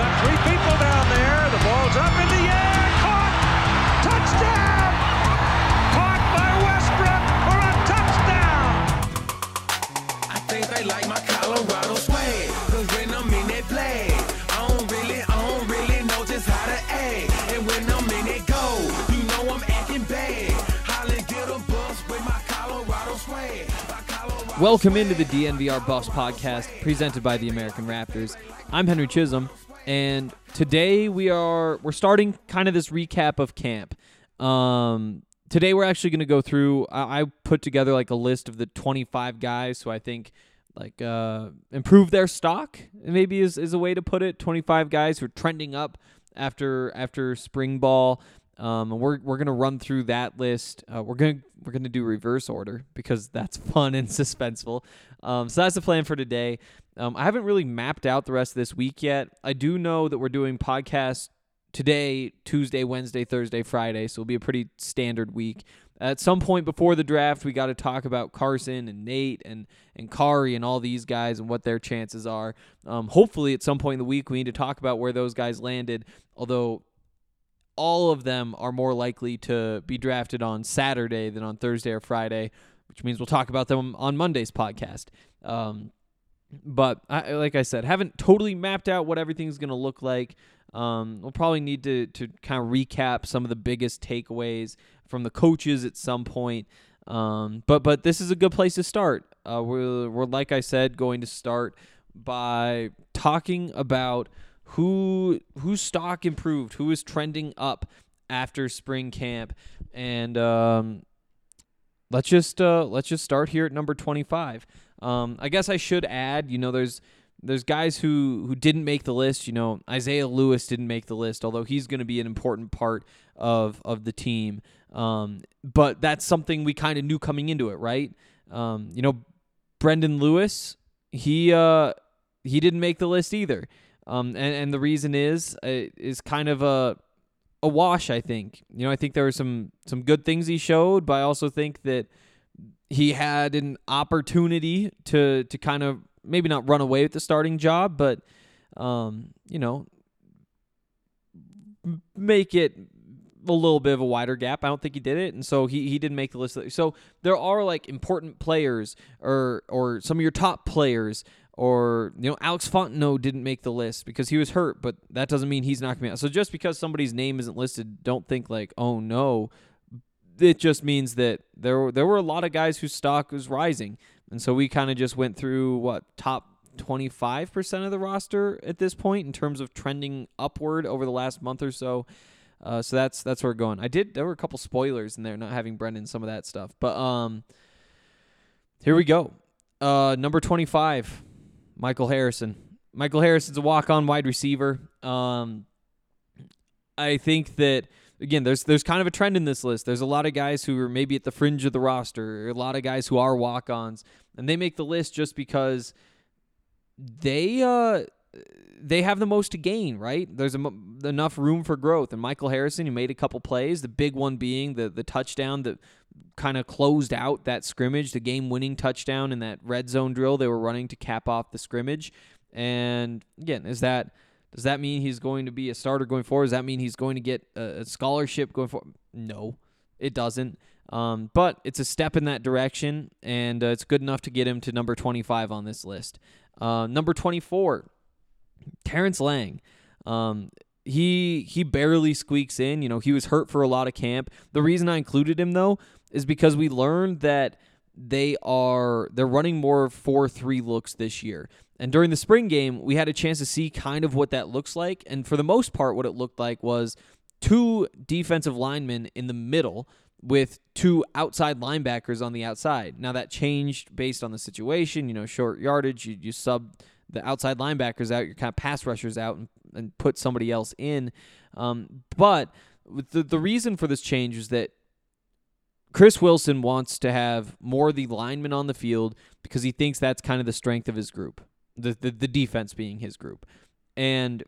got three people down there. The ball's up in the air. Caught. Touchdown. Caught by Westbrook for a touchdown. I think they like my Colorado swag. Cause when I'm in that flag, I don't really, I don't really know just how to act. And when I'm in it go, you know I'm acting bad. Holly get a bus with my Colorado swag. Welcome into the DNVR Buffs podcast presented by the American Raptors. I'm Henry Chisholm, and today we are we're starting kind of this recap of camp. Um, today we're actually going to go through. I, I put together like a list of the 25 guys who I think like uh, improve their stock. Maybe is is a way to put it. 25 guys who are trending up after after spring ball. Um, and we're we're gonna run through that list. Uh, we're gonna we're gonna do reverse order because that's fun and suspenseful. Um, so that's the plan for today. Um, I haven't really mapped out the rest of this week yet. I do know that we're doing podcasts today, Tuesday, Wednesday, Thursday, Friday. So it'll be a pretty standard week. At some point before the draft, we got to talk about Carson and Nate and and Kari and all these guys and what their chances are. Um, hopefully, at some point in the week, we need to talk about where those guys landed. Although all of them are more likely to be drafted on Saturday than on Thursday or Friday, which means we'll talk about them on Monday's podcast. Um, but I, like I said, haven't totally mapped out what everything's going to look like. Um, we'll probably need to to kind of recap some of the biggest takeaways from the coaches at some point. Um, but but this is a good place to start. Uh, we're we're like I said going to start by talking about who whose stock improved, who is trending up after spring camp, and um, let's just uh, let's just start here at number 25. Um, I guess I should add, you know, there's there's guys who who didn't make the list. You know, Isaiah Lewis didn't make the list, although he's going to be an important part of of the team. Um, but that's something we kind of knew coming into it, right? Um, you know, Brendon Lewis, he uh, he didn't make the list either. Um, and, and the reason is uh, is kind of a a wash. I think you know I think there were some some good things he showed, but I also think that he had an opportunity to to kind of maybe not run away with the starting job, but um, you know make it a little bit of a wider gap. I don't think he did it, and so he, he didn't make the list. So there are like important players or or some of your top players or you know Alex Fontenot didn't make the list because he was hurt, but that doesn't mean he's not coming out. So just because somebody's name isn't listed, don't think like oh no. It just means that there were, there were a lot of guys whose stock was rising, and so we kind of just went through what top 25% of the roster at this point in terms of trending upward over the last month or so. Uh, so that's that's where we're going. I did there were a couple spoilers in there, not having Brendon some of that stuff, but um, here we go. Uh, number 25, Michael Harrison. Michael Harrison's a walk-on wide receiver. Um, I think that again, there's there's kind of a trend in this list. There's a lot of guys who are maybe at the fringe of the roster, a lot of guys who are walk-ons, and they make the list just because they uh they have the most to gain, right? There's enough room for growth. And Michael Harrison, he made a couple plays. The big one being the the touchdown that kind of closed out that scrimmage, the game-winning touchdown in that red zone drill they were running to cap off the scrimmage. And again, is that does that mean he's going to be a starter going forward? Does that mean he's going to get a, a scholarship going forward? No, it doesn't. Um, but it's a step in that direction, and uh, it's good enough to get him to number 25 on this list. Uh, number 24, Terrence Lang. Um, he he barely squeaks in. You know, he was hurt for a lot of camp. The reason I included him though is because we learned that they are they're running more 4-3 looks this year. And during the spring game, we had a chance to see kind of what that looks like. And for the most part, what it looked like was two defensive linemen in the middle with two outside linebackers on the outside. Now that changed based on the situation. You know, short yardage, you, you sub the outside linebackers out, your kind of pass rushers out, and, and put somebody else in. Um, but the the reason for this change is that Chris Wilson wants to have more of the linemen on the field because he thinks that's kind of the strength of his group, the the, the defense being his group, and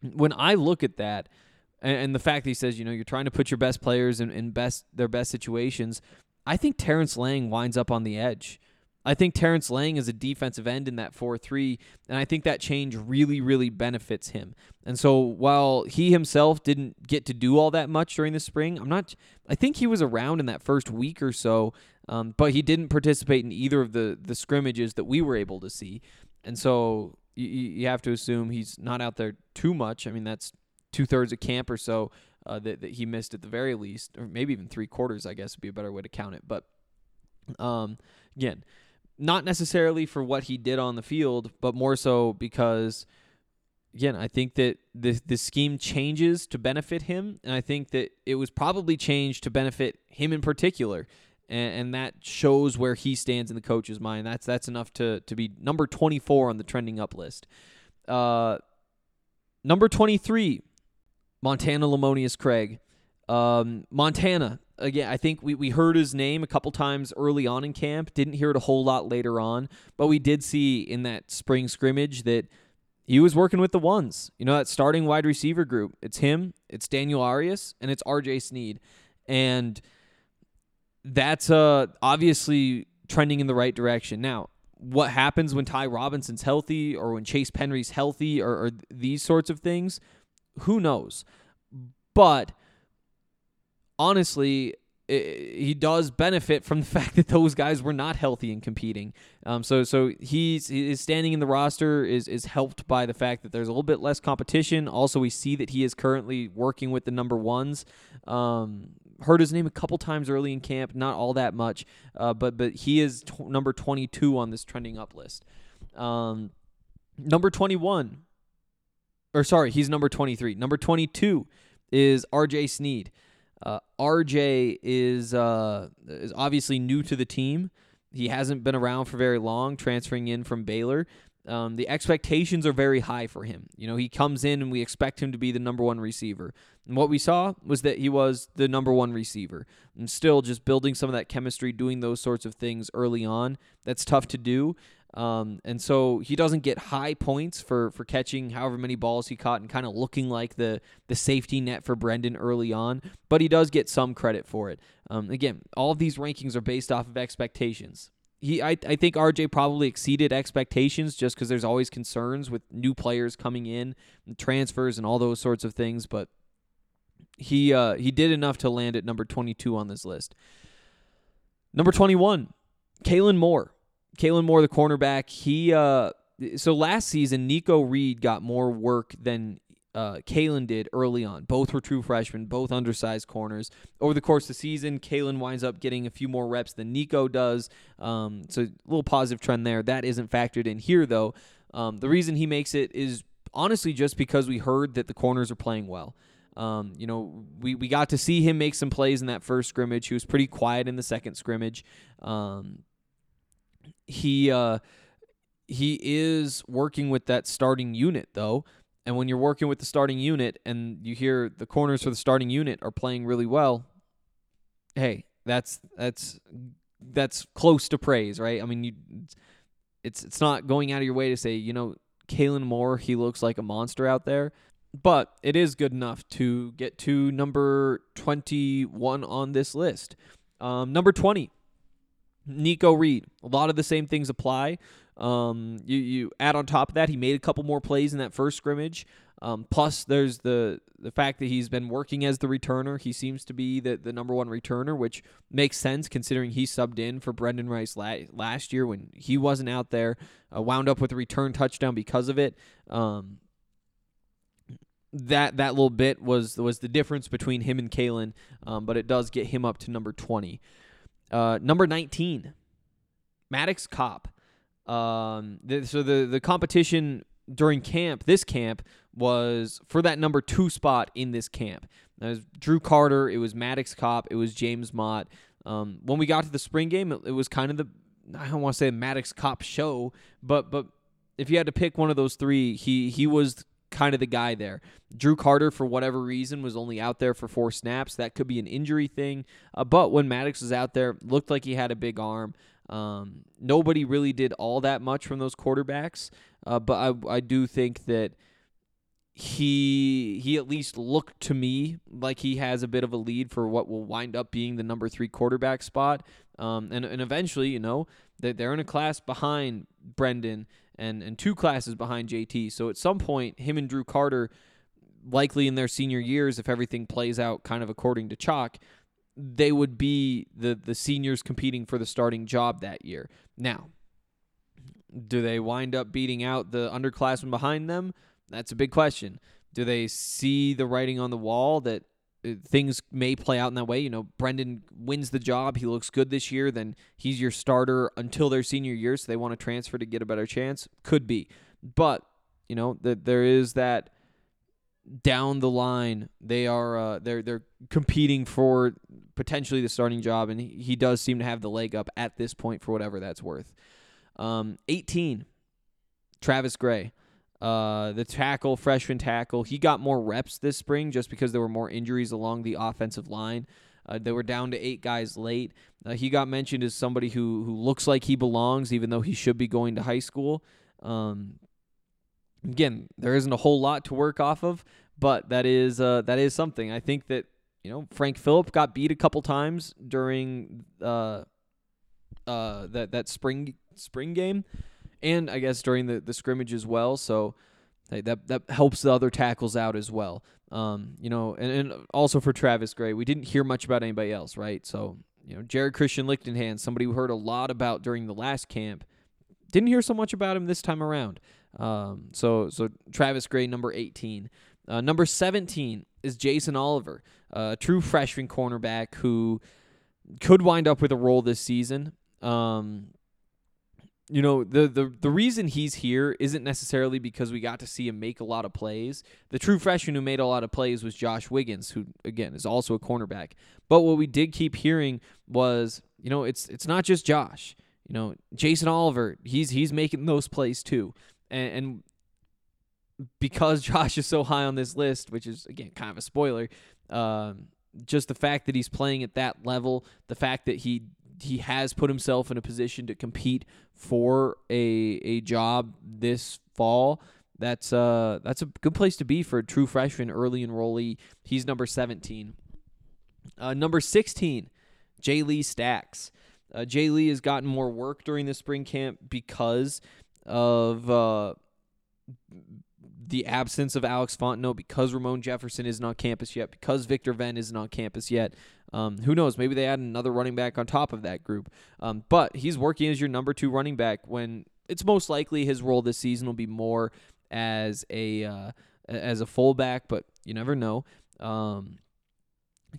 when I look at that and, and the fact that he says, you know, you're trying to put your best players in, in best their best situations, I think Terrence Lang winds up on the edge. I think Terrence Lang is a defensive end in that 4 3, and I think that change really, really benefits him. And so while he himself didn't get to do all that much during the spring, I'm not, I think he was around in that first week or so, um, but he didn't participate in either of the, the scrimmages that we were able to see. And so you, you have to assume he's not out there too much. I mean, that's two thirds of camp or so uh, that, that he missed at the very least, or maybe even three quarters, I guess would be a better way to count it. But um, again, not necessarily for what he did on the field, but more so because, again, I think that the the scheme changes to benefit him, and I think that it was probably changed to benefit him in particular, and, and that shows where he stands in the coach's mind. That's that's enough to to be number twenty four on the trending up list. Uh, number twenty three, Montana Lemonious Craig. Um, Montana, again, I think we, we heard his name a couple times early on in camp, didn't hear it a whole lot later on, but we did see in that spring scrimmage that he was working with the ones. You know, that starting wide receiver group. It's him, it's Daniel Arias, and it's RJ Sneed. And that's uh obviously trending in the right direction. Now, what happens when Ty Robinson's healthy or when Chase Penry's healthy or, or these sorts of things, who knows? But honestly, he does benefit from the fact that those guys were not healthy and competing. Um, so so he's his standing in the roster is is helped by the fact that there's a little bit less competition. Also, we see that he is currently working with the number ones. Um, heard his name a couple times early in camp, not all that much, uh, but but he is t- number 22 on this trending up list. Um, number 21, or sorry, he's number 23. Number 22 is R.J. Sneed. Uh, RJ is uh, is obviously new to the team. He hasn't been around for very long, transferring in from Baylor. Um, the expectations are very high for him. You know, he comes in and we expect him to be the number one receiver. And what we saw was that he was the number one receiver. And still just building some of that chemistry, doing those sorts of things early on. That's tough to do. Um, and so he doesn't get high points for for catching however many balls he caught and kind of looking like the the safety net for Brendon early on, but he does get some credit for it. Um, again, all of these rankings are based off of expectations. He, I, I think RJ probably exceeded expectations just because there's always concerns with new players coming in and transfers and all those sorts of things, but he uh, he did enough to land at number 22 on this list. Number 21, Kaylin Moore. Kaylin Moore, the cornerback, he uh, so last season Nikko Reid got more work than uh, Kaylin did early on. Both were true freshmen, both undersized corners. Over the course of the season, Kaylin winds up getting a few more reps than Nikko does. Um, so a little positive trend there. That isn't factored in here though. Um, the reason he makes it is honestly just because we heard that the corners are playing well. Um, you know, we, we got to see him make some plays in that first scrimmage. He was pretty quiet in the second scrimmage. Um, he uh, he is working with that starting unit though. And when you're working with the starting unit and you hear the corners for the starting unit are playing really well, hey, that's that's that's close to praise, right? I mean, you it's it's not going out of your way to say, you know, Kaylin Moore, he looks like a monster out there, but it is good enough to get to number 21 on this list. Um, number 20, Nikko Reid. A lot of the same things apply. Um, you you add on top of that, he made a couple more plays in that first scrimmage. Um, plus, there's the the fact that he's been working as the returner. He seems to be the, the number one returner, which makes sense considering he subbed in for Brenden Rice la- last year when he wasn't out there. Uh, wound up with a return touchdown because of it. Um, that that little bit was was the difference between him and Kaylin, um, but it does get him up to number twenty. Uh, number 19, Maddox Kopp. Um, the, so the, the competition during camp, this camp, was for that number two spot in this camp. That was Drew Carter. It was Maddox Kopp. It was James Mott. Um, when we got to the spring game, it, it was kind of the I don't want to say Maddox Kopp show, but but if you had to pick one of those three, he he was kind of the guy there. Drew Carter, for whatever reason, was only out there for four snaps. That could be an injury thing. Uh, but when Maddox was out there, looked like he had a big arm. Um, nobody really did all that much from those quarterbacks. Uh, but I I do think that he he at least looked to me like he has a bit of a lead for what will wind up being the number three quarterback spot. Um, and and eventually, you know, they're in a class behind Brendon and and two classes behind JT. So at some point, him and Drew Carter, likely in their senior years, if everything plays out kind of according to chalk, they would be the the seniors competing for the starting job that year. Now, do they wind up beating out the underclassmen behind them? That's a big question. Do they see the writing on the wall that uh, things may play out in that way? You know, Brendon wins the job. He looks good this year. Then he's your starter until their senior year. So they want to transfer to get a better chance. Could be. But, you know, that there is that down the line they are uh, they're they're competing for potentially the starting job and he, he does seem to have the leg up at this point for whatever that's worth. Um, 18 Travis Gray. Uh, the tackle, freshman tackle, he got more reps this spring just because there were more injuries along the offensive line. Uh, they were down to eight guys late. Uh, he got mentioned as somebody who who looks like he belongs, even though he should be going to high school. Um, again, there isn't a whole lot to work off of, but that is uh, that is something. I think that you know Frank Fillip got beat a couple times during uh, uh, that that spring spring game and I guess during the, the scrimmage as well. So hey, that that helps the other tackles out as well. Um, you know, and, and also for Travis Gray, we didn't hear much about anybody else, right? So you know, Jared Christian Lichtenhan, somebody we heard a lot about during the last camp, didn't hear so much about him this time around. Um, so so Travis Gray, number eighteen. Uh, number 17 is Jason Oliver, a true freshman cornerback who could wind up with a role this season. Um, you know the, the the reason he's here isn't necessarily because we got to see him make a lot of plays. The true freshman who made a lot of plays was Josh Wiggins, who again is also a cornerback. But what we did keep hearing was, you know, it's it's not just Josh. You know, Jason Oliver, he's he's making those plays too, and, and because Josh is so high on this list, which is again kind of a spoiler. Um, just the fact that he's playing at that level, the fact that he he has put himself in a position to compete for a a job this fall. That's uh that's a good place to be for a true freshman early enrollee. He's number 17. Uh, number 16, Jayle Stacks. Uh, Jayle has gotten more work during the spring camp because of uh, the absence of Alex Fontenot, because Ramon Jefferson isn't on campus yet, because Victor Venn isn't on campus yet. Um, who knows? Maybe they add another running back on top of that group. Um, but he's working as your number two running back when it's most likely his role this season will be more as a uh, as a fullback, but you never know. Um,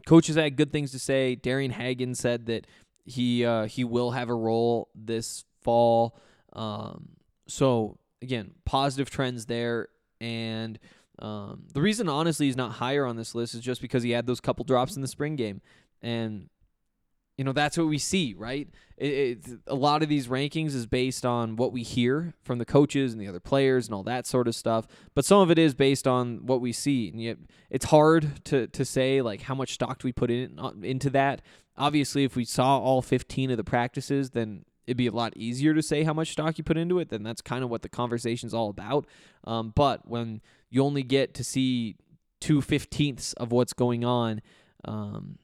coaches had good things to say. Darian Hagan said that he uh, he will have a role this fall. Um, so again, positive trends there. And um, the reason, honestly, he's not higher on this list is just because he had those couple drops in the spring game, and you know that's what we see, right? It, it, a lot of these rankings is based on what we hear from the coaches and the other players and all that sort of stuff, but some of it is based on what we see, and yet it's hard to to say like how much stock do we put in uh, into that. Obviously, if we saw all 15 of the practices, then it'd be a lot easier to say how much stock you put into it. Then that's kind of what the conversation's all about. Um, but when you only get to see two fifteenths of what's going on, um,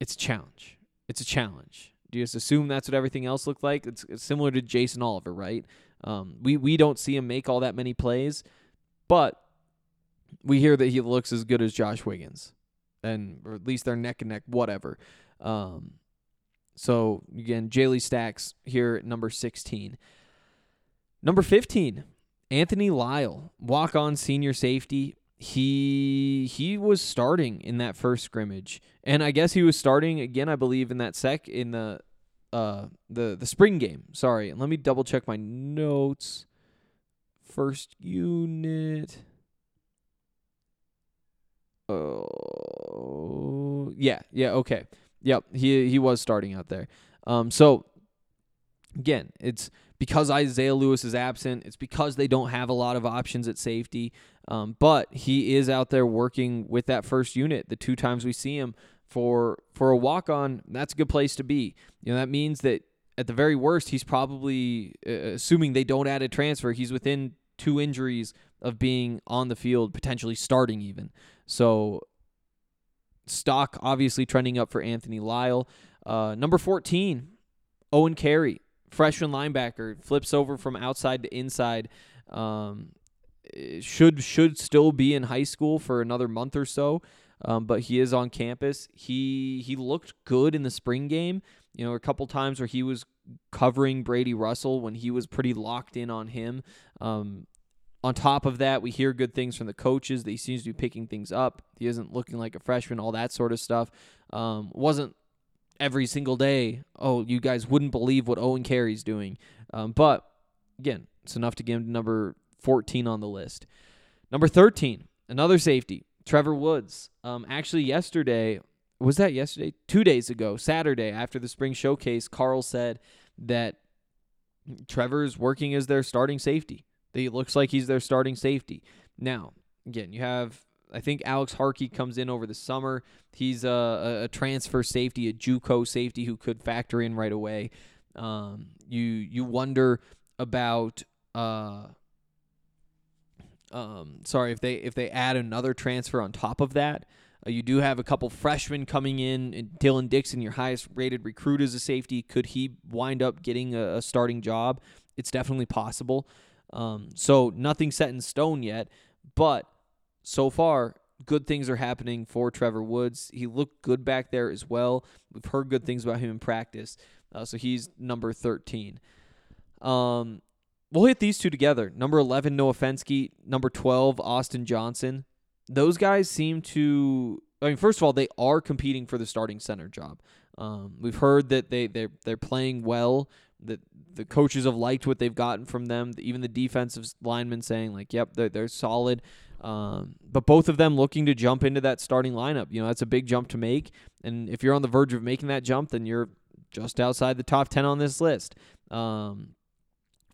it's a challenge. It's a challenge. Do you just assume that's what everything else looked like? It's, it's similar to Jason Oliver, right? Um, we we don't see him make all that many plays, but we hear that he looks as good as Josh Wiggins, and or at least they're neck and neck, whatever. Um, so again, Jayle Stacks here at number 16. Number 15, Anthony Lyle, walk on senior safety. He he was starting in that first scrimmage. And I guess he was starting again, I believe, in that sec in the uh the the spring game. Sorry. Let me double check my notes. First unit. Oh, yeah, yeah, okay, yep. He he was starting out there. Um, so again, it's because Isaiah Lewis is absent. It's because they don't have a lot of options at safety. Um, but he is out there working with that first unit. The two times we see him for for a walk on, that's a good place to be. You know that means that at the very worst, he's probably uh, assuming they don't add a transfer. He's within two injuries of being on the field, potentially starting even. So stock obviously trending up for Anthony Lyle. Uh, number 14, Owen Carey, freshman linebacker, flips over from outside to inside. Um, should should still be in high school for another month or so, um, but he is on campus. He he looked good in the spring game. You know, a couple times where he was covering Brady Russell when he was pretty locked in on him. Um, on top of that, we hear good things from the coaches that he seems to be picking things up. He isn't looking like a freshman, all that sort of stuff. Um, wasn't every single day. Oh, you guys wouldn't believe what Owen Carey's doing. Um, but again, it's enough to get him to number 14 on the list. Number 13, another safety, Trevor Woods. Um, actually, yesterday, was that yesterday? Two days ago, Saturday, after the spring showcase, Karl said that Trevor's working as their starting safety. He looks like he's their starting safety. Now, again, you have I think Alex Harkey comes in over the summer. He's a, a transfer safety, a JUCO safety who could factor in right away. Um, you you wonder about uh, um, sorry if they if they add another transfer on top of that. Uh, you do have a couple freshmen coming in. And Dylan Dixon, your highest rated recruit as a safety, could he wind up getting a, a starting job? It's definitely possible. Um, so nothing set in stone yet, but so far good things are happening for Trevor Woods. He looked good back there as well. We've heard good things about him in practice. Uh, so he's number 13. Um, we'll hit these two together. Number 11, Noah Fenske. Number 12, Austin Johnson. Those guys seem to. I mean, first of all, they are competing for the starting center job. Um, we've heard that they they're they're playing well. That the coaches have liked what they've gotten from them. Even the defensive linemen saying like, "Yep, they're they're solid." Um, but both of them looking to jump into that starting lineup. You know, that's a big jump to make. And if you're on the verge of making that jump, then you're just outside the top 10 on this list. Um,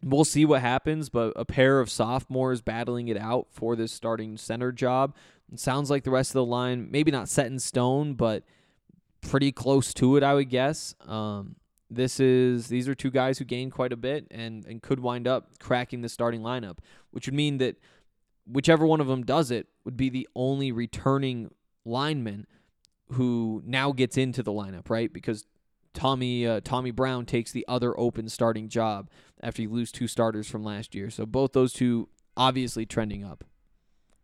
we'll see what happens, but a pair of sophomores battling it out for this starting center job. It sounds like the rest of the line, maybe not set in stone, but pretty close to it, I would guess. Um, this is these are two guys who gained quite a bit and and could wind up cracking the starting lineup, which would mean that whichever one of them does it would be the only returning lineman who now gets into the lineup, right? Because Tommy uh, Tommy Brown takes the other open starting job after you lose two starters from last year. So both those two obviously trending up.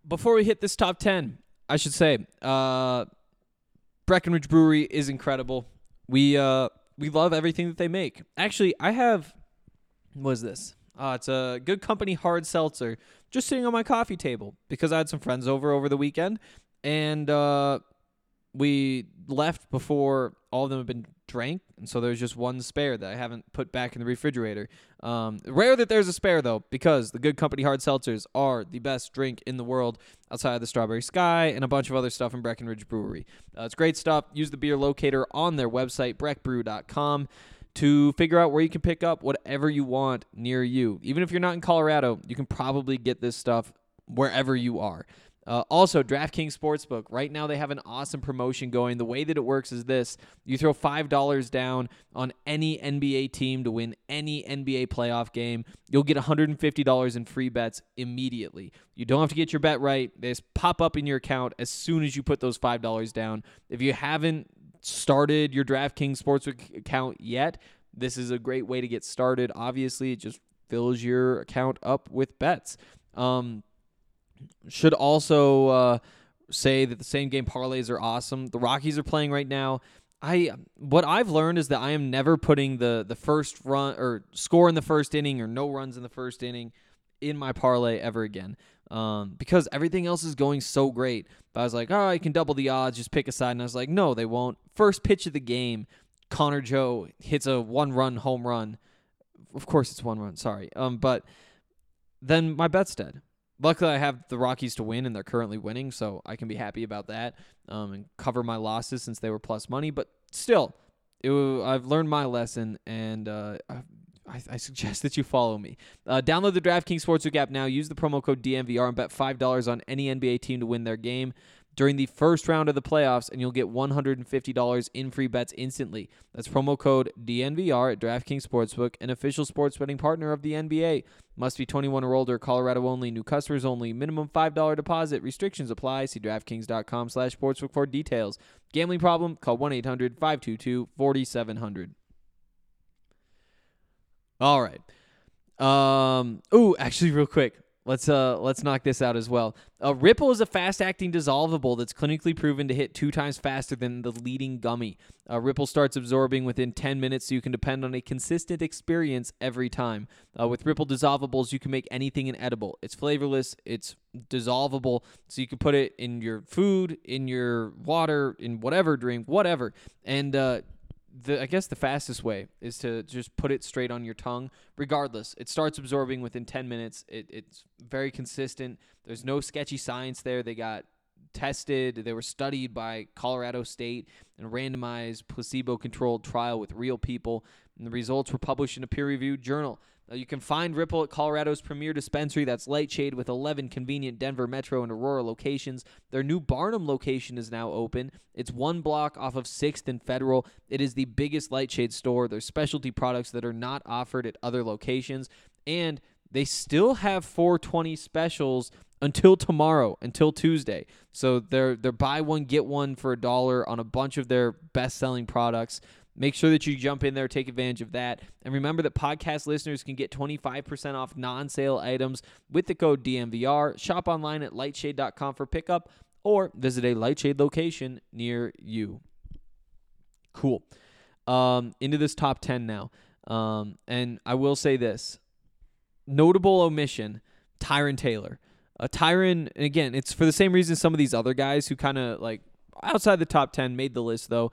Before we hit this top 10, I should say uh, Breckenridge Brewery is incredible. We uh, we love everything that they make. Actually, I have what is this? Uh, it's a good company hard seltzer just sitting on my coffee table because I had some friends over over the weekend and uh, we left before all of them had been drank, and so there's just one spare that I haven't put back in the refrigerator. Um, rare that there's a spare though, because the Good Company hard seltzers are the best drink in the world outside of the Strawberry Sky and a bunch of other stuff in Breckenridge Brewery. Uh, it's great stuff. Use the beer locator on their website, breckbrew.com to figure out where you can pick up whatever you want near you. Even if you're not in Colorado, you can probably get this stuff wherever you are. Uh, also, DraftKings Sportsbook. Right now, they have an awesome promotion going. The way that it works is this you throw $5 down on any NBA team to win any NBA playoff game. You'll get $150 in free bets immediately. You don't have to get your bet right, they just pop up in your account as soon as you put those $5 down. If you haven't started your DraftKings Sportsbook account yet, this is a great way to get started. Obviously, it just fills your account up with bets. Um, should also uh, say that the same game parlays are awesome. The Rockies are playing right now. I what I've learned is that I am never putting the the first run or score in the first inning or no runs in the first inning in my parlay ever again. Um, because everything else is going so great. But I was like, oh, I can double the odds, just pick a side. And I was like, no, they won't. First pitch of the game, Connor Joe hits a one run home run. Of course, it's one run. Sorry. Um, but then my bet's dead. Luckily I have the Rockies to win, and they're currently winning, so I can be happy about that um, and cover my losses since they were plus money. But still, it, I've learned my lesson, and uh, I, I suggest that you follow me. Uh, download the DraftKings Sportsbook app now. Use the promo code DNVR and bet five dollars on any NBA team to win their game during the first round of the playoffs, and you'll get $150 in free bets instantly. That's promo code DNVR at DraftKings Sportsbook, an official sports betting partner of the NBA. Must be 21 or older, Colorado only, new customers only, minimum $5 deposit. Restrictions apply. See DraftKings.com slash sportsbook for details. Gambling problem? Call 1-800-522-4700. All right. Um. Ooh, actually, real quick, let's uh let's knock this out as well. Uh, Ripple is a fast-acting dissolvable that's clinically proven to hit two times faster than the leading gummy. Uh, Ripple starts absorbing within 10 minutes, so you can depend on a consistent experience every time. Uh, with Ripple dissolvables, you can make anything an edible. It's flavorless. It's dissolvable, so you can put it in your food, in your water, in whatever drink, whatever. And uh, the I guess the fastest way is to just put it straight on your tongue. Regardless, it starts absorbing within 10 minutes. It, it's very consistent. There's no sketchy science there. They got tested. They were studied by Colorado State in a randomized placebo-controlled trial with real people, and the results were published in a peer-reviewed journal. Now, you can find Ripple at Colorado's premier dispensary. That's Lightshade with 11 convenient Denver Metro and Aurora locations. Their new Barnum location is now open. It's one block off of 6th and Federal. It is the biggest Lightshade store. There's specialty products that are not offered at other locations. And they still have 420 specials until tomorrow, until Tuesday. So they're they're buy one get one for a dollar on a bunch of their best-selling products. Make sure that you jump in there, take advantage of that. And remember that podcast listeners can get 25% off non sale items with the code DNVR. Shop online at lightshade.com for pickup or visit a Lightshade location near you. Cool. Um, into this top 10 now. Um, and I will say this notable omission Tyron Taylor. Uh, Tyron, again, it's for the same reason some of these other guys who kind of like outside the top 10 made the list, though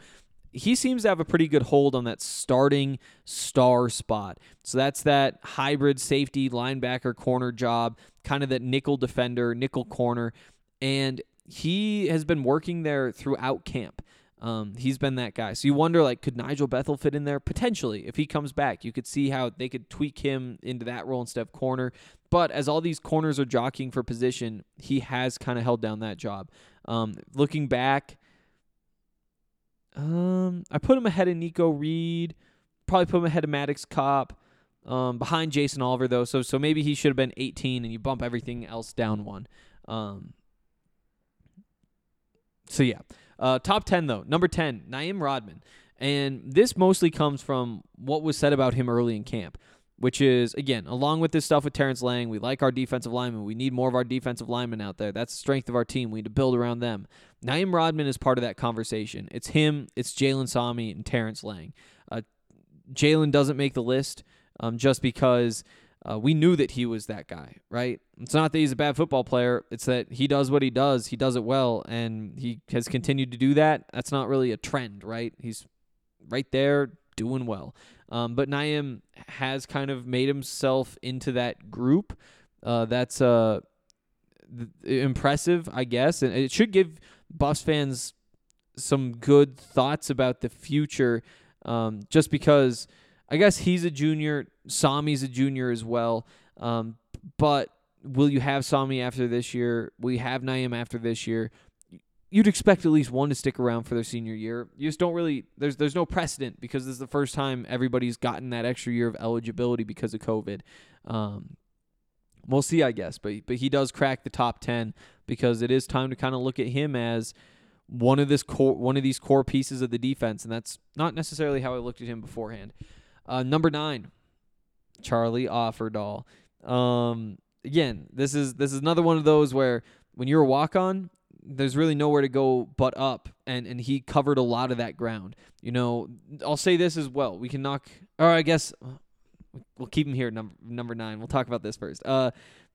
he seems to have a pretty good hold on that starting star spot. So that's that hybrid safety linebacker corner job, kind of that nickel defender, nickel corner. And he has been working there throughout camp. Um, he's been that guy. So you wonder, like, could Nigel Bethel fit in there? Potentially. If he comes back, you could see how they could tweak him into that role instead of corner. But as all these corners are jockeying for position, he has kind of held down that job. Um, looking back, um, I put him ahead of Nikko Reid. Probably put him ahead of Maddox Kopp. Um, behind Jason Oliver though, so so maybe he should have been 18, and you bump everything else down one. Um. So yeah, uh, top 10 though. Number 10, Naim Rodman, and this mostly comes from what was said about him early in camp. Which is again, along with this stuff with Terrence Lang, we like our defensive linemen. We need more of our defensive linemen out there. That's the strength of our team. We need to build around them. Naim Rodman is part of that conversation. It's him, it's Jalen Sami, and Terrence Lang. Uh, Jalen doesn't make the list um, just because uh, we knew that he was that guy, right? It's not that he's a bad football player. It's that he does what he does. He does it well, and he has continued to do that. That's not really a trend, right? He's right there doing well. Um, but Naim has kind of made himself into that group. Uh, that's uh, th- impressive, I guess, and it should give Buffs fans some good thoughts about the future. Um, just because I guess he's a junior, Sami's a junior as well. Um, but will you have Sami after this year? Will you have Naim after this year? You'd expect at least one to stick around for their senior year. You just don't really. There's there's no precedent because this is the first time everybody's gotten that extra year of eligibility because of COVID. Um, we'll see, I guess. But but he does crack the top ten because it is time to kind of look at him as one of this core one of these core pieces of the defense, and that's not necessarily how I looked at him beforehand. Uh, number nine, Charlie Offerdahl. Um, again, this is this is another one of those where when you're a walk on, there's really nowhere to go but up, and and he covered a lot of that ground. You know, I'll say this as well. We can knock, or I guess we'll keep him here number number nine. We'll talk about this first. Uh,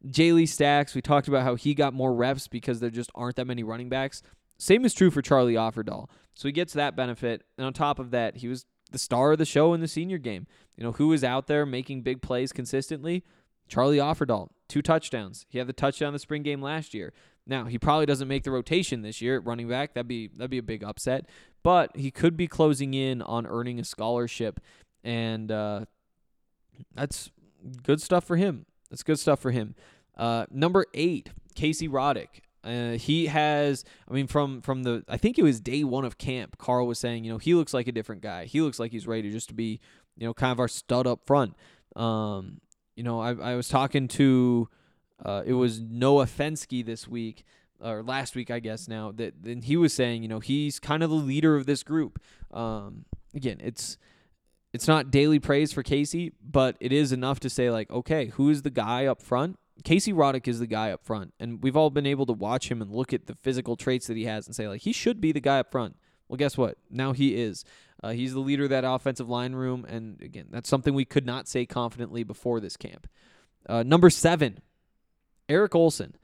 Jayle Stacks. We talked about how he got more reps because there just aren't that many running backs. Same is true for Charlie Offerdahl. So he gets that benefit, and on top of that, he was the star of the show in the senior game. You know, who is out there making big plays consistently? Charlie Offerdahl. two touchdowns. He had the touchdown the spring game last year. Now he probably doesn't make the rotation this year at running back. That'd be that'd be a big upset. But he could be closing in on earning a scholarship, and uh, that's good stuff for him. That's good stuff for him. Uh, number eight, Casey Roddick. Uh, he has, I mean, from from the, I think it was day one of camp. Karl was saying, you know, he looks like a different guy. He looks like he's ready just to be, you know, kind of our stud up front. Um, you know, I I was talking to, uh, it was Noah Fenske this week or last week, I guess now that and he was saying, you know, he's kind of the leader of this group. Um, again, it's it's not daily praise for Casey, but it is enough to say like, okay, who is the guy up front? Casey Roddick is the guy up front, and we've all been able to watch him and look at the physical traits that he has and say like he should be the guy up front. Well, guess what? Now he is. Uh, he's the leader of that offensive line room, and again, that's something we could not say confidently before this camp. Uh, number seven, Eric Olson.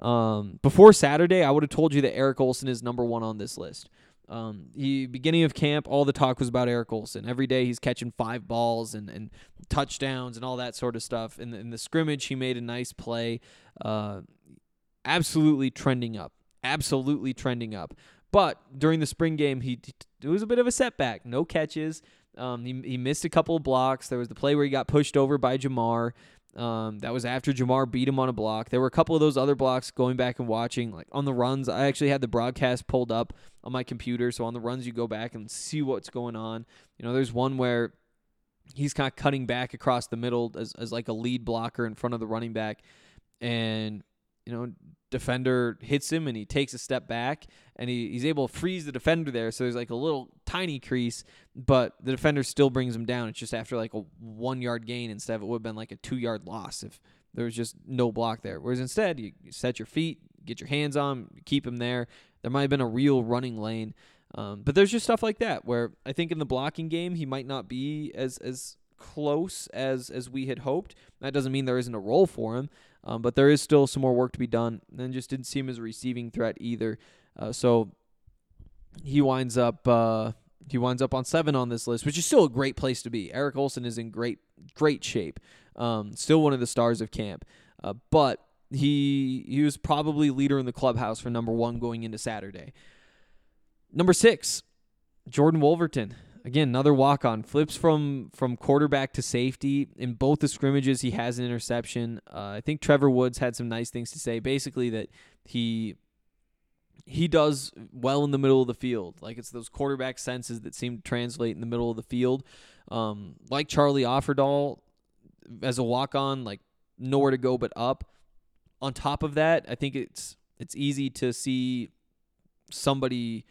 Um, before Saturday, I would have told you that Eric Olson is number one on this list. Um, he beginning of camp, all the talk was about Eric Olson. Every day he's catching five balls and, and touchdowns and all that sort of stuff. In the, in the scrimmage, he made a nice play. Uh, absolutely trending up. Absolutely trending up. But during the spring game, he it was a bit of a setback. No catches. Um, he, he missed a couple of blocks. There was the play where he got pushed over by Jamar. Um, that was after Jamar beat him on a block. There were a couple of those other blocks going back and watching, like on the runs. I actually had the broadcast pulled up on my computer, so on the runs you go back and see what's going on. You know, there's one where he's kind of cutting back across the middle as, as like a lead blocker in front of the running back, and you know, defender hits him and he takes a step back and he, he's able to freeze the defender there. So there's like a little tiny crease, but the defender still brings him down. It's just after like a one yard gain instead of it would have been like a two yard loss if there was just no block there. Whereas instead, you, set your feet, get your hands on, keep him there. There might have been a real running lane. Um, but there's just stuff like that where I think in the blocking game he might not be as as close as as we had hoped. That doesn't mean there isn't a role for him, um, but there is still some more work to be done. And just didn't see him as a receiving threat either. Uh, so he winds up uh, he winds up on seven on this list, which is still a great place to be. Eric Olson is in great great shape. Um, still one of the stars of camp, uh, but he he was probably leader in the clubhouse for number one going into Saturday. Number six, Jordan Wolverton. Again, another walk on. Flips from from quarterback to safety. In both the scrimmages, he has an interception. Uh, I think Trevor Woods had some nice things to say. Basically, that he he does well in the middle of the field. Like it's those quarterback senses that seem to translate in the middle of the field. Um, like Charlie Offerdahl as a walk on, like nowhere to go but up. On top of that, I think it's it's easy to see somebody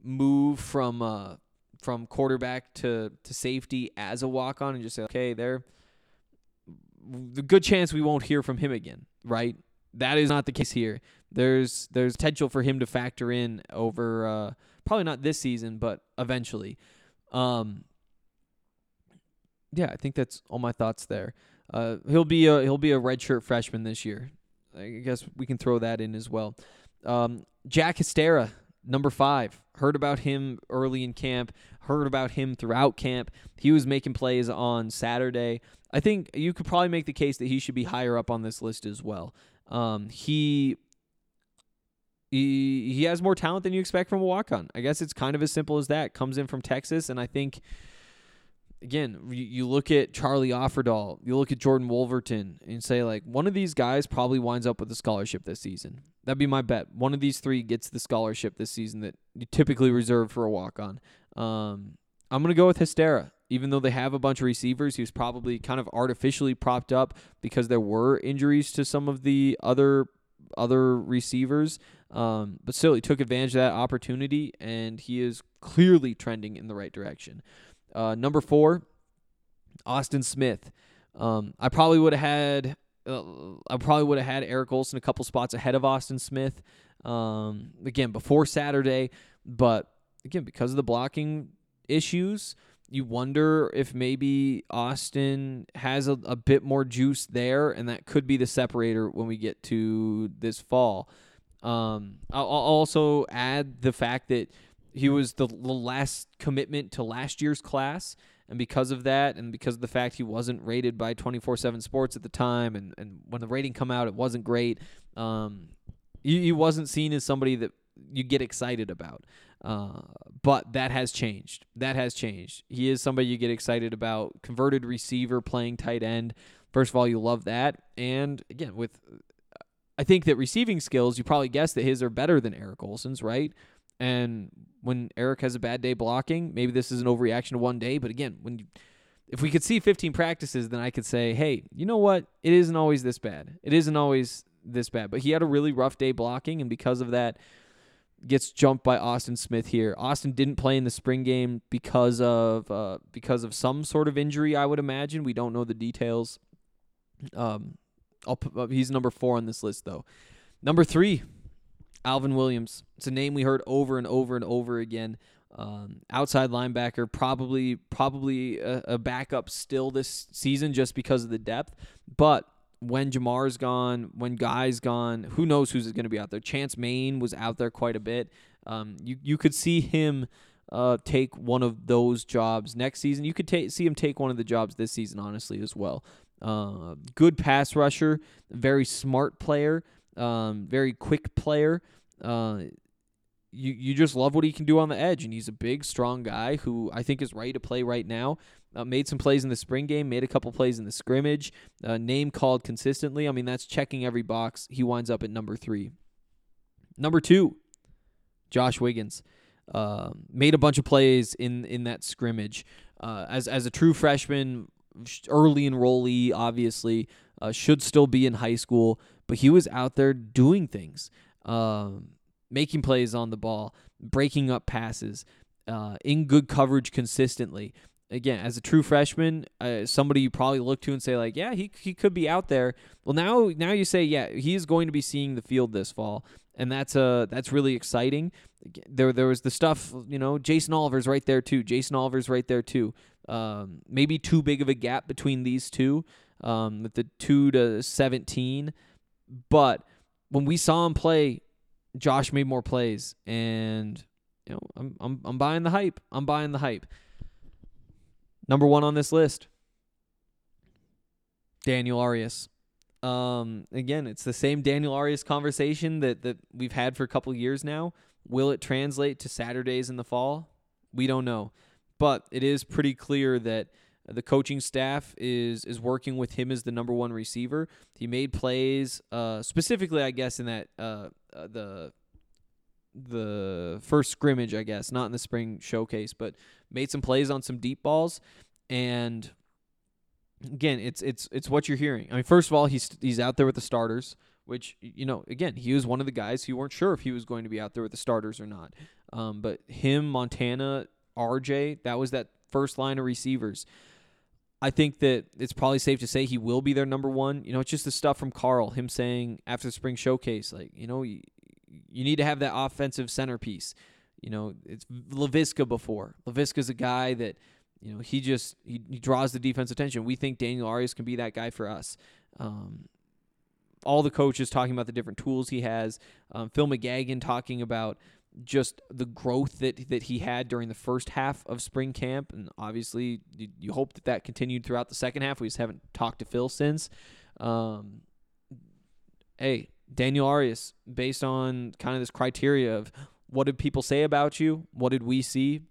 move from uh, from quarterback to to safety as a walk on and just say, okay, there. The good chance we won't hear from him again, right? That is not the case here. There's there's potential for him to factor in over uh, probably not this season, but eventually. Um, yeah, I think that's all my thoughts there. Uh, he'll be a he'll be a redshirt freshman this year. I guess we can throw that in as well. Um, Jack Hestera, number five. Heard about him early in camp. Heard about him throughout camp. He was making plays on Saturday. I think you could probably make the case that he should be higher up on this list as well. Um, he he he has more talent than you expect from a walk on. I guess it's kind of as simple as that. Comes in from Texas, and I think again, you, you look at Charlie Offerdahl, you look at Jordan Wolverton, and say like one of these guys probably winds up with a scholarship this season. That'd be my bet. One of these three gets the scholarship this season that you typically reserve for a walk on. Um, I'm gonna go with Hestera. Even though they have a bunch of receivers, he was probably kind of artificially propped up because there were injuries to some of the other other receivers. Um, but still, he took advantage of that opportunity, and he is clearly trending in the right direction. Uh, number four, Austin Smith. Um, I probably would have had. Uh, I probably would have had Eric Olson a couple spots ahead of Austin Smith. Um, again, before Saturday, but again, because of the blocking issues, you wonder if maybe Austin has a, a bit more juice there, and that could be the separator when we get to this fall. Um, I'll, I'll also add the fact that he was the, the last commitment to last year's class, And because of that, and because of the fact he wasn't rated by 24 7 Sports at the time, and, and when the rating come out, it wasn't great, um, he, he wasn't seen as somebody that you get excited about. Uh, but that has changed. That has changed. He is somebody you get excited about. Converted receiver playing tight end. First of all, you love that. And again, with I think that receiving skills, you probably guess that his are better than Eric Olson's, right? And when Eric has a bad day blocking, maybe this is an overreaction to one day. But again, when you, if we could see 15 practices, then I could say, hey, you know what? It isn't always this bad. It isn't always this bad. But he had a really rough day blocking, and because of that, gets jumped by Austin Smith here. Austin didn't play in the spring game because of uh, because of some sort of injury. I would imagine. We don't know the details. Um, I'll put, uh, he's number four on this list though. Number three, Alvin Williams. It's a name we heard over and over and over again. Um, outside linebacker, probably probably a, a backup still this season just because of the depth. But when Jamar's gone, when Guy's gone, who knows who's going to be out there? Chance Main was out there quite a bit. Um, you you could see him uh, take one of those jobs next season. You could ta- see him take one of the jobs this season, honestly, as well. Uh, good pass rusher, very smart player, um, very quick player. Uh, you you just love what he can do on the edge, and he's a big, strong guy who I think is ready to play right now. Uh, made some plays in the spring game, made a couple plays in the scrimmage. Uh, name called consistently. I mean, that's checking every box. He winds up at number three. Number two, Josh Wiggins. Uh, made a bunch of plays in in that scrimmage. Uh, as as a true freshman, early enrollee, obviously, uh, should still be in high school, but he was out there doing things, um, making plays on the ball, breaking up passes, uh, in good coverage consistently. Again, as a true freshman, uh, somebody you probably look to and say like, yeah, he he could be out there. Well, now now you say, yeah, he is going to be seeing the field this fall, and that's uh that's really exciting. There there was the stuff, you know, Jason Oliver's right there too. Jason Oliver's right there too. Um, maybe too big of a gap between these two, um, with the two to seventeen. But when we saw him play, Josh made more plays, and you know, I'm I'm I'm buying the hype. I'm buying the hype. Number one on this list, Daniel Arias. Um, again, it's the same Daniel Arias conversation that that we've had for a couple years now. Will it translate to Saturdays in the fall? We don't know, but it is pretty clear that the coaching staff is is working with him as the number one receiver. He made plays, uh, specifically, I guess, in that uh, uh, the the first scrimmage, I guess, not in the spring showcase, but made some plays on some deep balls. And again, it's it's it's what you're hearing. I mean, first of all, he's he's out there with the starters, which you know, again, he was one of the guys who weren't sure if he was going to be out there with the starters or not. Um, but him, Montana, RJ, that was that first line of receivers. I think that it's probably safe to say he will be their number one. You know, it's just the stuff from Karl, him saying after the spring showcase, like, you know, you, you need to have that offensive centerpiece. You know, it's Laviska before. Laviska's a guy that, you know, he just he, he draws the defense attention. We think Daniel Arias can be that guy for us. Um, all the coaches talking about the different tools he has. Um, Phil McGeoghan talking about just the growth that that he had during the first half of spring camp, and obviously you, you hope that that continued throughout the second half. We just haven't talked to Phil since. Um, hey, Daniel Arias, based on kind of this criteria of what did people say about you, what did we see,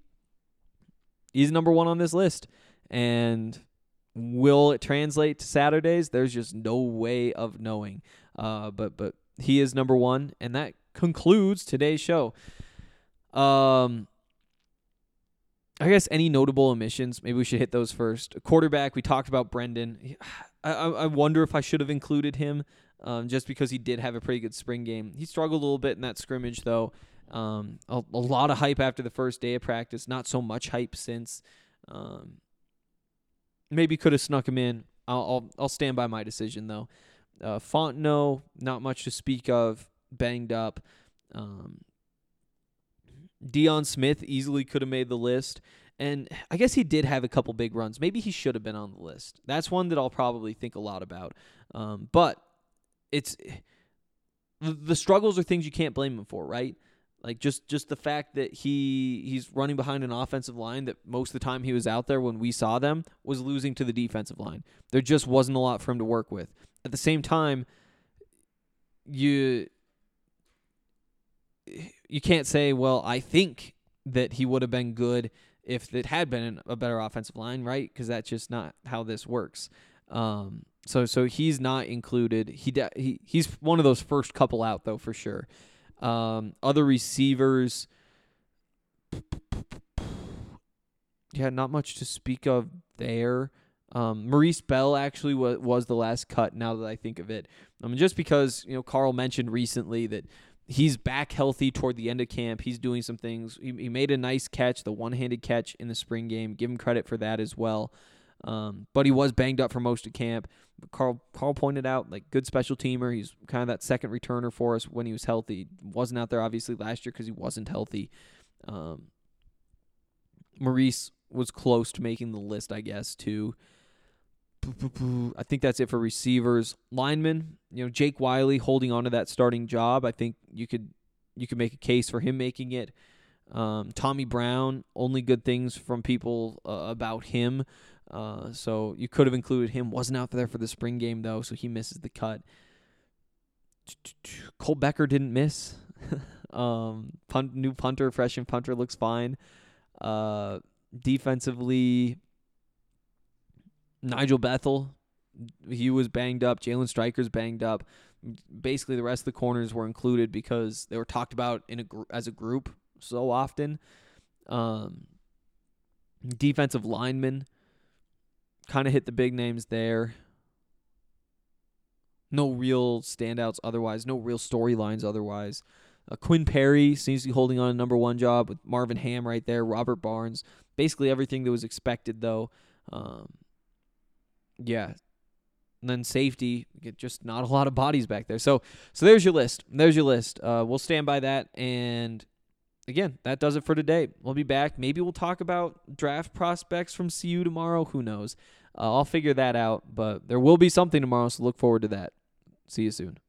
he's number one on this list, and will it translate to Saturdays? There's just no way of knowing. Uh, but but he is number one, and that concludes today's show. Um, I guess any notable omissions, maybe we should hit those first. Quarterback, we talked about Brendon. I, I, wonder if I should have included him um, just because he did have a pretty good spring game. He struggled a little bit in that scrimmage, though. Um, a, a lot of hype after the first day of practice, not so much hype since. Um, maybe could have snuck him in. I'll, I'll, I'll stand by my decision, though. Uh, Fontenot, not much to speak of, banged up. Um, Deion Smith easily could have made the list. And I guess he did have a couple big runs. Maybe he should have been on the list. That's one that I'll probably think a lot about. Um, but it's the struggles are things you can't blame him for, right? Like just just the fact that he he's running behind an offensive line that most of the time he was out there when we saw them was losing to the defensive line. There just wasn't a lot for him to work with. At the same time, you you can't say, well, I think that he would have been good if it had been a better offensive line, right? Because that's just not how this works. Um, so so he's not included. He de- he he's one of those first couple out though for sure. Um, other receivers, yeah, not much to speak of there. Um, Maurice Bell actually was was the last cut. Now that I think of it, I mean, just because you know Karl mentioned recently that he's back healthy toward the end of camp. He's doing some things. He, he made a nice catch, the one handed catch in the spring game. Give him credit for that as well. Um, but he was banged up for most of camp. Karl Karl pointed out like good special teamer. He's kind of that second returner for us when he was healthy. Wasn't out there obviously last year because he wasn't healthy. Um, Maurice was close to making the list, I guess. Too. I think that's it for receivers. Linemen, you know, Jake Wiley holding on to that starting job. I think you could you could make a case for him making it. Um, Tommy Brown, only good things from people uh, about him. Uh, so you could have included him. Wasn't out there for the spring game though, so he misses the cut. Cole Becker didn't miss. um, punt, new punter, freshman punter looks fine. Uh, defensively, Nigel Bethel, he was banged up. Jalen Stryker's banged up. Basically, the rest of the corners were included because they were talked about in a gr- as a group so often. Um, defensive linemen kind of hit the big names there. No real standouts otherwise. No real storylines otherwise. Uh, Quinn Perry seems to be holding on a number one job with Marvin Ham right there. Robert Barnes. Basically everything that was expected though. Um, yeah. And then safety, get just not a lot of bodies back there. So so there's your list. There's your list. Uh, we'll stand by that. And again, that does it for today. We'll be back. Maybe we'll talk about draft prospects from CU tomorrow. Who knows? Uh, I'll figure that out. But there will be something tomorrow, so look forward to that. See you soon.